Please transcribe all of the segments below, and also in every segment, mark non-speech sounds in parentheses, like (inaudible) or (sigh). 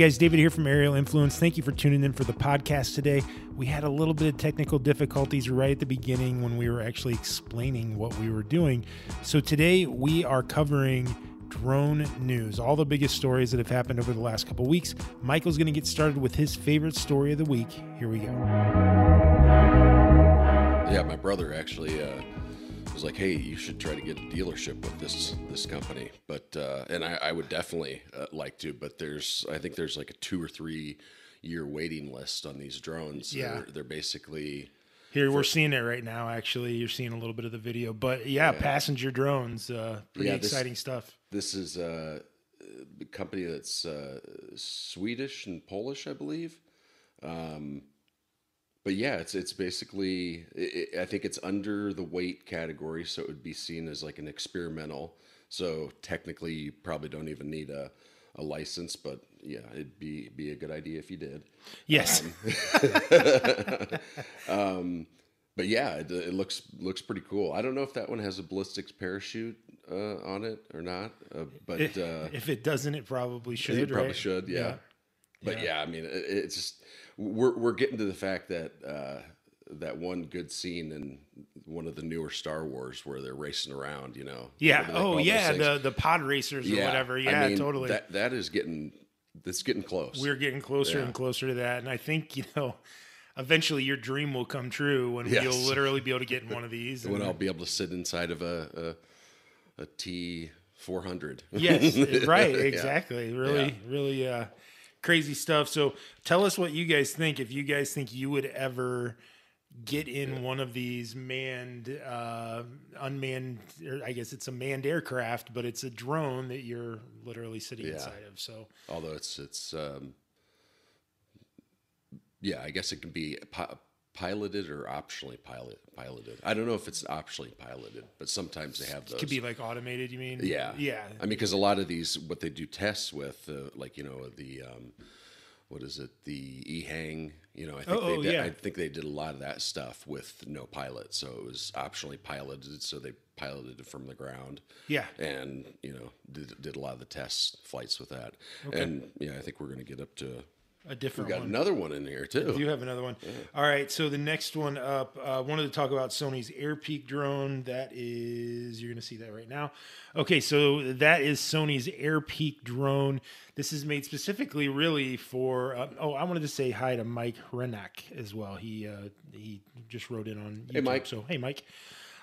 guys, David here from Aerial Influence. Thank you for tuning in for the podcast today. We had a little bit of technical difficulties right at the beginning when we were actually explaining what we were doing. So today we are covering drone news, all the biggest stories that have happened over the last couple weeks. Michael's going to get started with his favorite story of the week. Here we go. Yeah, my brother actually uh, was like, "Hey, you should try to get a dealership with this this company." But uh, and I, I would definitely uh, like to, but there's I think there's like a two or three year waiting list on these drones. Yeah. they're, they're basically Here we're seeing it right now. Actually, you're seeing a little bit of the video, but yeah, passenger drones, uh, pretty Yeah, this- exciting stuff. this is uh, a company that's uh, Swedish and Polish, I believe. Um, but yeah, it's it's basically i i I think it's under the weight category, so it would be seen as like an experimental. So technically, you probably don't even need a, a license, but yeah, it'd be be a good idea if you did. Yes, (laughs) Um, but yeah, it, it looks looks pretty cool. I don't know if that one has a ballistics parachute uh, on it or not, uh, but uh, if it doesn't, it probably should. it probably right? should. Yeah. Yeah. But yeah. I mean, it, it's just we're we're getting to the fact that uh, that one good scene in one of the newer Star Wars where they're racing around. You know. Yeah. What do they Oh, yeah. The the pod racers or whatever. Yeah, I mean, totally. That that is getting that's getting close. We're getting closer Yeah. and closer to that, and I think you know, eventually your dream will come true when Yes. you'll literally be able to get in one of these. (laughs) when and- I'll be able to sit inside of a a, a T four hundred. yes, (laughs) right. Yeah. Exactly. Really, Yeah. really uh, crazy stuff. So tell us what you guys think. If you guys think you would ever get in one of these manned, uh, unmanned, or I guess it's a manned aircraft, but it's a drone that you're literally sitting Yeah. inside of. So although it's it's um, yeah, I guess it can be piloted or optionally pilot piloted. I don't know if it's optionally piloted, but sometimes they have those. it could be like automated. You mean? yeah, Yeah. I mean, because a lot of these, what they do tests with, uh, like you know the. Um, what is it? The EHang, you know, I think Oh, they oh, did, yeah. I think they did a lot of that stuff with no pilot, so it was optionally piloted, so they piloted it from the ground Yeah. and you know did, did a lot of the test flights with that Okay. and yeah i think we're going to get up to A we different got one. another one in here too You have another one. All right. So the next one up, uh, wanted to talk about Sony's AirPeak drone. That is, you're going to see that right now. Okay. So that is Sony's AirPeak drone. This is made specifically really for, uh, oh, I wanted to say hi to Mike Renak as well. He, uh, he just wrote in on YouTube. hey Mike. So, hey, Mike.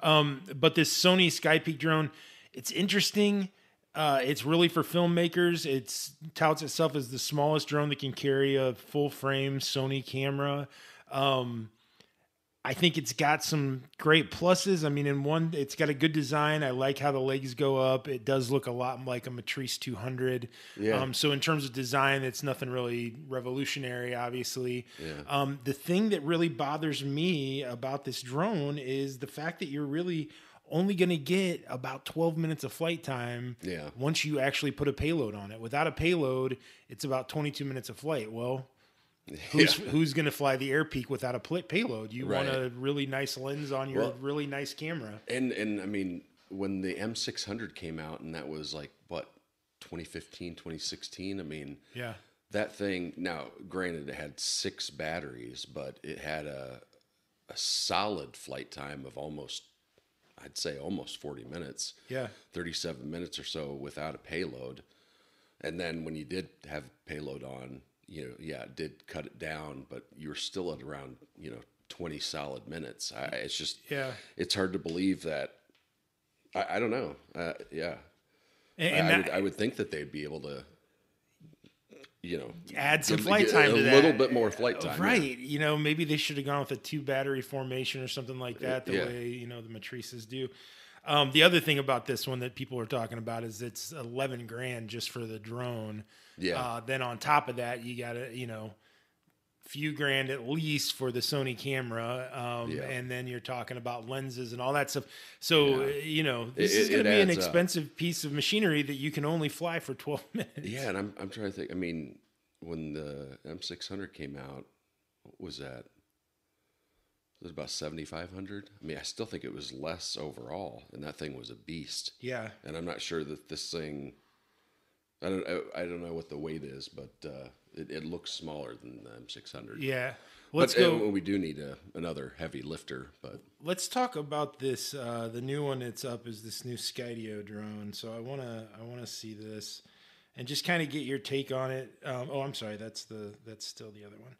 Um, but this Sony Skypeak drone, it's interesting. Uh, it's really for filmmakers. It's touts itself as the smallest drone that can carry a full frame Sony camera. Um, I think it's got some great pluses. I mean, in one, it's got a good design. I like how the legs go up. It does look a lot like a Matrice 200. Yeah. Um, so in terms of design, it's nothing really revolutionary, obviously. Yeah. Um, the thing that really bothers me about this drone is the fact that you're really only going to get about 12 minutes of flight time Yeah. once you actually put a payload on it. Without a payload, it's about 22 minutes of flight. Well, (laughs) who's who's going to fly the air peak without a pl- payload? You want Right. a really nice lens on your Well- really nice camera. and and i mean when the m600 came out and that was like what 2015 2016 i mean Yeah. that thing now granted it had six batteries but it had a a solid flight time of almost i'd say almost 40 minutes Yeah. 37 minutes or so without a payload. And then when you did have payload on, you know, yeah, it did cut it down, but you were still at around, you know, 20 solid minutes. I, it's just, Yeah. it's hard to believe that. I, I don't know. Uh, yeah. And, and I that, would, I would think that they'd be able to, you know, add some give- flight time a to that. little bit more flight time. yeah. Right. You know, maybe they should have gone with a two battery formation or something like that, the Yeah. way, you know, the matrices do. Um, the other thing about this one that people are talking about is it's 11 grand just for the drone. Yeah. Uh, then on top of that, you got to, you know, few grand at least for the Sony camera. Um, Yeah. and then you're talking about lenses and all that stuff. So, Yeah. uh, you know, this It- is going to be an adds up. expensive piece of machinery that you can only fly for 12 (laughs) minutes. Yeah, and I'm I'm trying to think. I mean, when the M600 came out, what was that? Was about 7,500? I mean, I still think it was less overall, and that thing was a beast. Yeah. And I'm not sure that this thing. I don't. I, I don't know what the weight is, but uh, it, it looks smaller than the M600. Yeah. Let's but, go. we do need a, another heavy lifter, but Let's talk about this. Uh, the new one that's up is this new Skydio drone. So I wanna I wanna see this, and just kind of get your take on it. Um, oh, I'm sorry. That's the that's still the other one.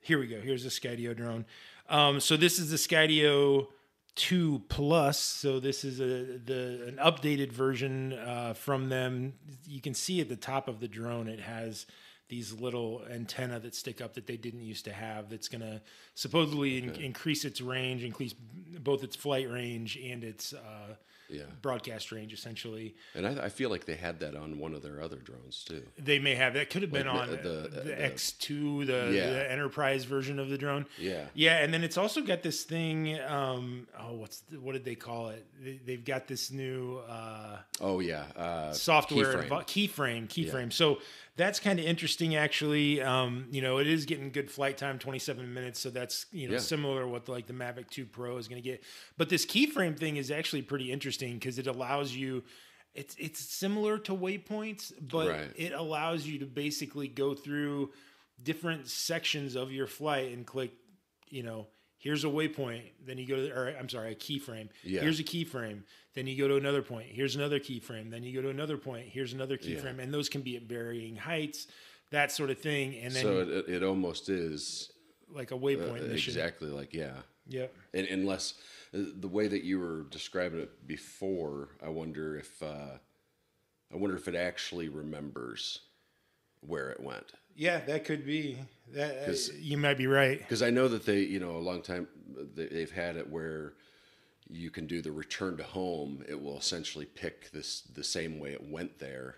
Here we go. Here's the Skydio drone. Um, so this is the Skydio 2 Plus. So this is a the an updated version uh, from them. You can see at the top of the drone it has these little antenna that stick up that they didn't used to have. That's going to supposedly in, increase its range, increase both its flight range and its uh, yeah. broadcast range. Essentially, And I, I feel like they had that on one of their other drones too. they may have that. Could have been Like on the- the, the- the, the- X2, the, Yeah. the enterprise version of the drone. Yeah. Yeah, and then it's also got this thing. Um, oh, what's the, what did they call it? They, they've got this new uh, Oh yeah. Uh, software keyframe. invo- keyframe keyframe. So that's kind of interesting, actually. Um, you know, it is getting good flight time, twenty seven minutes. So that's you know Yeah. similar to what like the Mavic Two Pro is going to get. But this keyframe thing is actually pretty interesting because it allows you. It's it's similar to waypoints, but Right. it allows you to basically go through different sections of your flight and click. You know, here's a waypoint. Then you go to, or I'm sorry, a keyframe. Yeah. Here's a keyframe. Then you go to another point. Here's another keyframe. Then you go to another point. Here's another Yeah. keyframe. And those can be at varying heights, that sort of thing. And then so it, it, almost is like a uh, waypoint mission. exactly like yeah. Yep. And unless uh, the way that you were describing it before, I wonder if uh, I wonder if it actually remembers where it went. Yeah, that could be. That uh, you might be right. Because I know that they, you know, a long time they- they've had it where you can do the return to home. It will essentially pick this the same way it went there,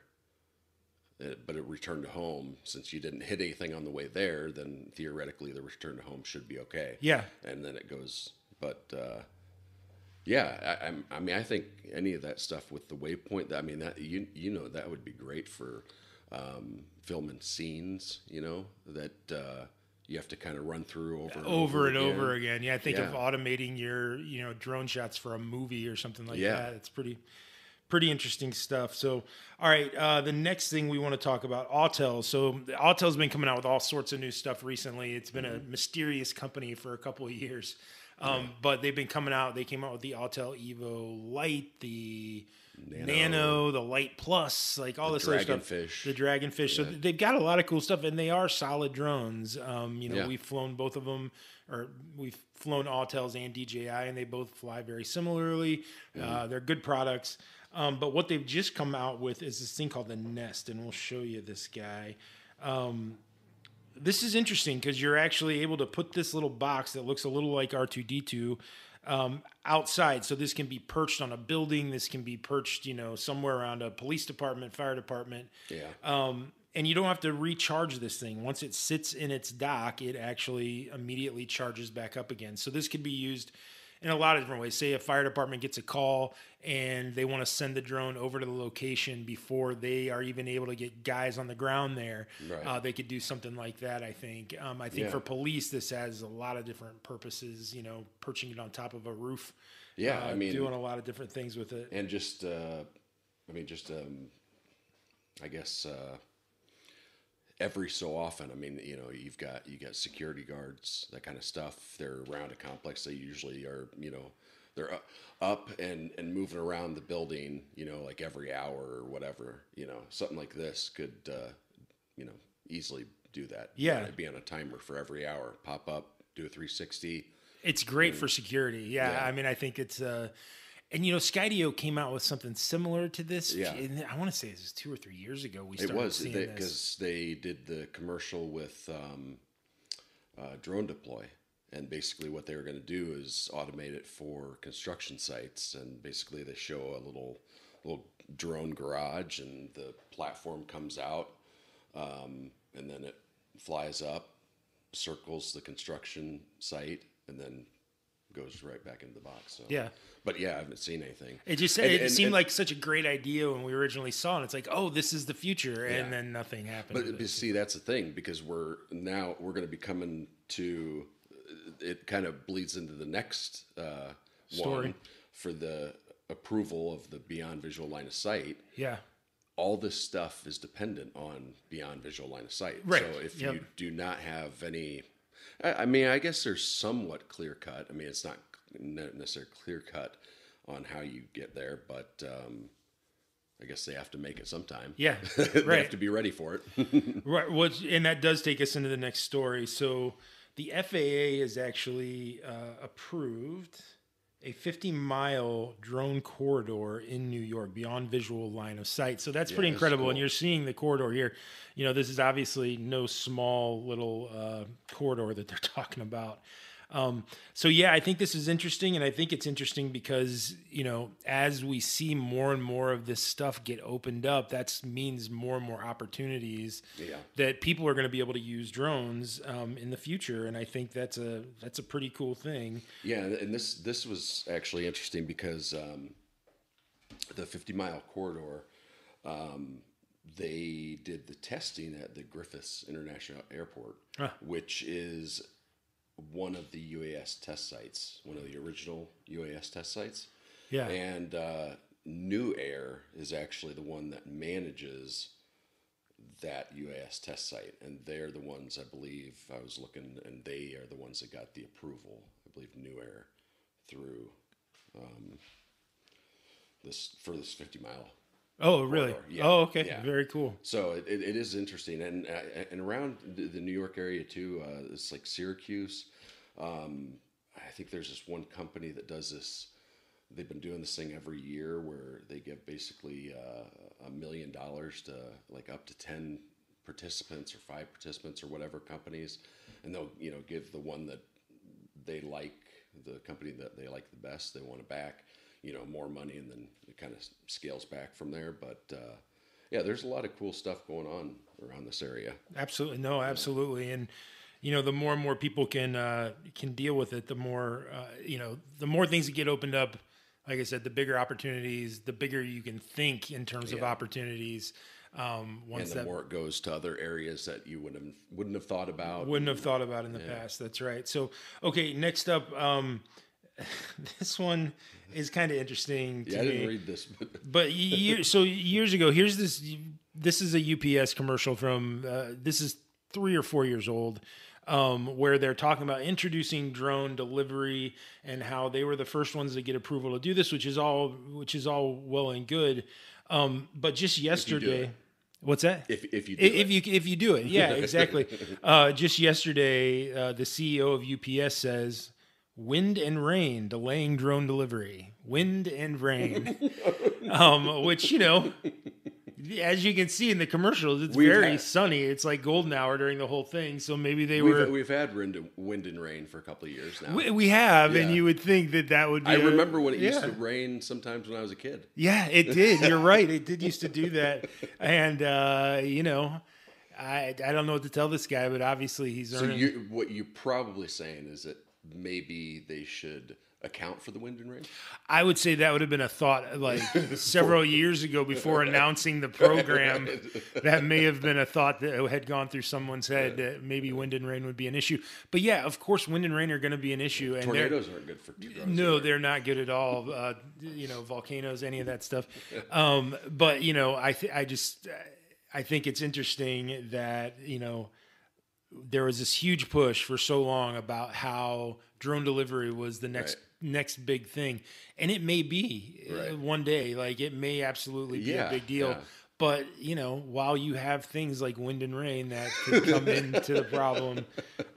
uh, but it returned to home. Since you didn't hit anything on the way there, then theoretically the return to home should be okay. Yeah. and then it goes. But uh, yeah, I, I'm, I mean, I think any of that stuff with the waypoint. I mean, that you you know that would be great for um, filming scenes. You know that uh, you have to kind of run through over and Over and again. over again. Yeah, think of automating your, you know, drone shots for a movie or something like Yeah. that. It's pretty pretty interesting stuff. So, all right, uh, the next thing we want to talk about, Autel. So, Autel's been coming out with all sorts of new stuff recently. It's been Mm-hmm. a mysterious company for a couple of years, um, but they've been coming out. They came out with the Autel Evo Lite, the Nano, the Lite Plus, like all this other stuff. Dragonfish. The Dragonfish. So they've got a lot of cool stuff, and they are solid drones. Um, you know, Yeah. we've flown both of them, or we've flown Autels and DJI, and they both fly very similarly. Uh, Mm-hmm. they're good products. Um, but what they've just come out with is this thing called the Nest, and we'll show you this guy. Um, this is interesting because you're actually able to put this little box that looks a little like R2D2 um, outside. So this can be perched on a building. This can be perched, you know, somewhere around a police department, fire department. Yeah. Um, and you don't have to recharge this thing. Once it sits in its dock, it actually immediately charges back up again. So this could be used in a lot of different ways. Say a fire department gets a call and they want to send the drone over to the location before they are even able to get guys on the ground there. Right. Uh, they could do something like that. I think. Um, I think Yeah. for police, this has a lot of different purposes. You know, perching it on top of a roof. Yeah, uh, I mean- doing a lot of different things with it. and just uh, I mean, just um, I guess uh, every so often. I mean, you know, you've got you got security guards, that kind of stuff. They're around a complex. They usually are, you know, they're up and and moving around the building. You know, like every hour or whatever. You know, something like this could, uh, you know, easily do that. Yeah. It'd be on a timer for every hour. Pop up, do a 360. It's great for security. Yeah, Yeah. I mean, I think it's uh, and you know, Skydio came out with something similar to this. Yeah. I want to say this was two or three years ago. We It started was seeing this. because they, did the commercial with um, uh, DroneDeploy, and basically what they were going to do is automate it for construction sites, and basically they show a little little drone garage, and the platform comes out, um, and then it flies up, circles the construction site, and then goes right back into the box. So Yeah. but yeah, I haven't seen anything. It just And- it and- seemed and- like such a great idea when we originally saw it. It's like, oh, this is the future, and Yeah. then nothing happened. But, but see, that's the thing because we're now we're going to be coming to. It kind of bleeds into the next uh, Story. one for the approval of the beyond visual line of sight. yeah, all this stuff is dependent on beyond visual line of sight. Right. So if Yep. you do not have any, I, I mean, I guess there's somewhat clear cut. I mean, it's not necessarily clear cut on how you get there, but um, I guess they have to make it sometime. Yeah, (laughs) they right. have to be ready for it. (laughs) Right. What, and that does take us into the next story. So the FAA has actually uh, approved a 50 mile drone corridor in New York beyond visual line of sight. So that's pretty that's incredible. And you're seeing the corridor here. You know, this is obviously no small little uh, corridor that they're (laughs) talking about. Um, so yeah, I think this is interesting, and I think it's interesting because you know, as we see more and more of this stuff get opened up, that means more and more opportunities Yeah. that people are going to be able to use drones um, in the future, and I think that's a that's a pretty cool thing. Yeah, and this this was actually interesting because um, the 50 mile corridor, um, they did the testing at the Griffiss International Airport, Huh. which is one of the UAS test sites, one of the original UAS test sites. Yeah, And uh, NUAIR is actually the one that manages that UAS test site, and they're the ones I believe I was looking, and they are the ones that got the approval. I believe NUAIR through um, this for this 50 mile. Oh, really? Yeah, Oh, okay. yeah. Very cool. So it, it, it is interesting, and uh, and around the, New York area too. Uh, it's like Syracuse. Um, I think there's this one company that does this. They've been doing this thing every year where they give basically uh, a million dollars to like up to ten participants or five participants or whatever companies, and they'll you know give the one that they like, the company that they like the best, they want to back, you know, more money, and then it kind of scales back from there. But uh, yeah, there's a lot of cool stuff going on around this area. Absolutely, no, absolutely, and you know, the more and more people can uh, can deal with it, the more uh, you know, the more things that get opened up. Like I said, the bigger opportunities, the bigger you can think in terms of opportunities. Um, And the that more it goes to other areas that you wouldn't have, wouldn't have thought about. wouldn't have thought about in the past. That's right. So, okay, next up, um, (laughs) this one is kind of interesting to yeah, I didn't read this, but (laughs) But year, so years ago, here's this. This is a UPS commercial from. Uh, this is three or four years old, um, where they're talking about introducing drone delivery and how they were the first ones to get approval to do this, which is all which is all well and good. Um, but just yesterday, what's that? if if you do if it, you if you do it, yeah, (laughs) exactly. uh, just yesterday, uh, the CEO of UPS says, "Wind and rain delaying drone delivery. Wind and rain," (laughs) um, which you know, as you can see in the commercials, it's We've very had- sunny. It's like golden hour during the whole thing. So maybe they we've, were. we've had wind, wind and rain for a couple of years now. We, we have, and you would think that that would be. I a- remember when it used to rain sometimes when I was a kid. Yeah, it did. You're (laughs) right. It did used to do that, and uh, you know, I I don't know what to tell this guy, but obviously he's So you, what you're probably saying is that maybe they should account for the wind and rain. I would say that would have been a thought like (laughs) several years ago before announcing the program. (laughs) That may have been a thought that had gone through someone's head that maybe wind and rain would be an issue. But yeah, of course, wind and rain are going to be an issue, and Tornadoes aren't good for no, either. they're not good at all. Uh, you know, volcanoes, any of that stuff. Um, but you know, I th- I just I think it's interesting that you know there was this huge push for so long about how drone delivery was the next next big thing, and it may be uh, Right. one day. Like it may absolutely be a big deal. yeah. But you know, while you have things like wind and rain that could come (laughs) into the problem,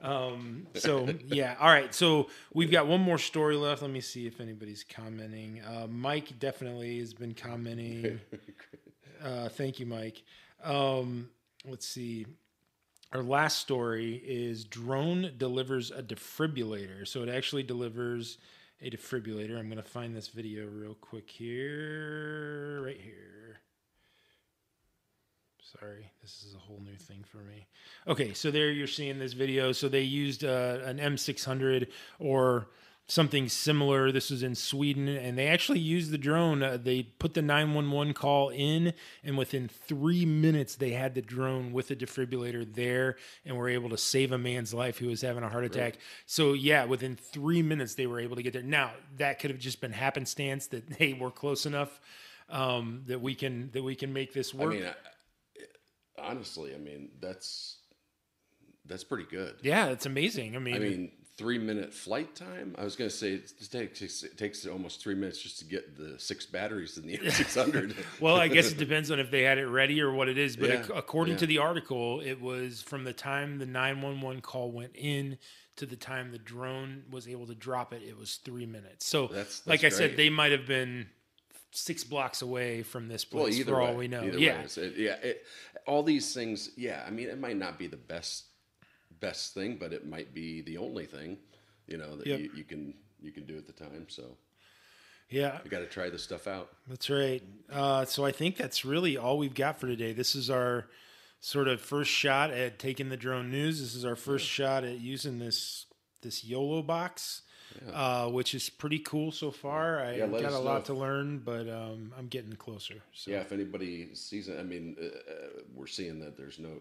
um, so yeah. All right. So we've got one more story left. Let me see if anybody's commenting. Uh, Mike definitely has been commenting. (laughs) Uh, thank you, Mike. Um, let's see. Our last story is drone delivers a defibrillator. So it actually delivers a defibrillator. I'm going to find this video real quick here, right here. Sorry, this is a whole new thing for me. Okay, so there you're seeing this video. So they used uh, an M600 or something similar. This was in Sweden, and they actually used the drone. Uh, they put the 911 call in, and within three minutes, they had the drone with a defibrillator there and were able to save a man's life who was having a heart attack. So, yeah, within three minutes, they were able to get there. Now, that could have just been happenstance that they were close enough. um, that we can that we can make this I work. mean, I, honestly, I mean that's that's pretty good. yeah, it's amazing. I mean, I mean, three minute flight time. I was going to say it takes it takes almost three minutes just to get the six batteries in the (laughs) M600. well, I guess it depends on if they had it ready or what it is. But Yeah, ac- according yeah. to the article, it was from the time the 911 call went in to the time the drone was able to drop it, it was three minutes. So, That's- like I said, they might have been six blocks away from this place either for way, all we know. yeah. way, it's- it- yeah. It, all these things, yeah. I mean, it might not be the best best thing, but it might be the only thing, you know, that Yep. you, you can you can do at the time. So Yeah. you got to try this stuff out. That's right. Uh, so I think that's really all we've got for today. This is our sort of first shot at taking the drone news. This is our first shot at using this this YOLO box, uh, which is pretty cool so far. I Yeah, got a lot to learn, but um, I'm getting closer. So Yeah, if anybody sees it, I mean, uh, uh, we're seeing that there's no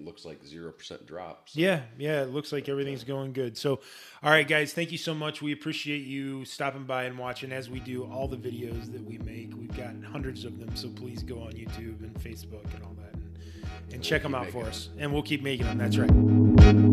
looks like zero percent drops. Yeah, yeah, it looks like everything's going good. So, all right, guys, thank you so much. We appreciate you stopping by and watching as we do all the videos that we make. We've got hundreds of them, so please go on YouTube and Facebook and all that and, and check them out for us. And we'll keep making them. That's right.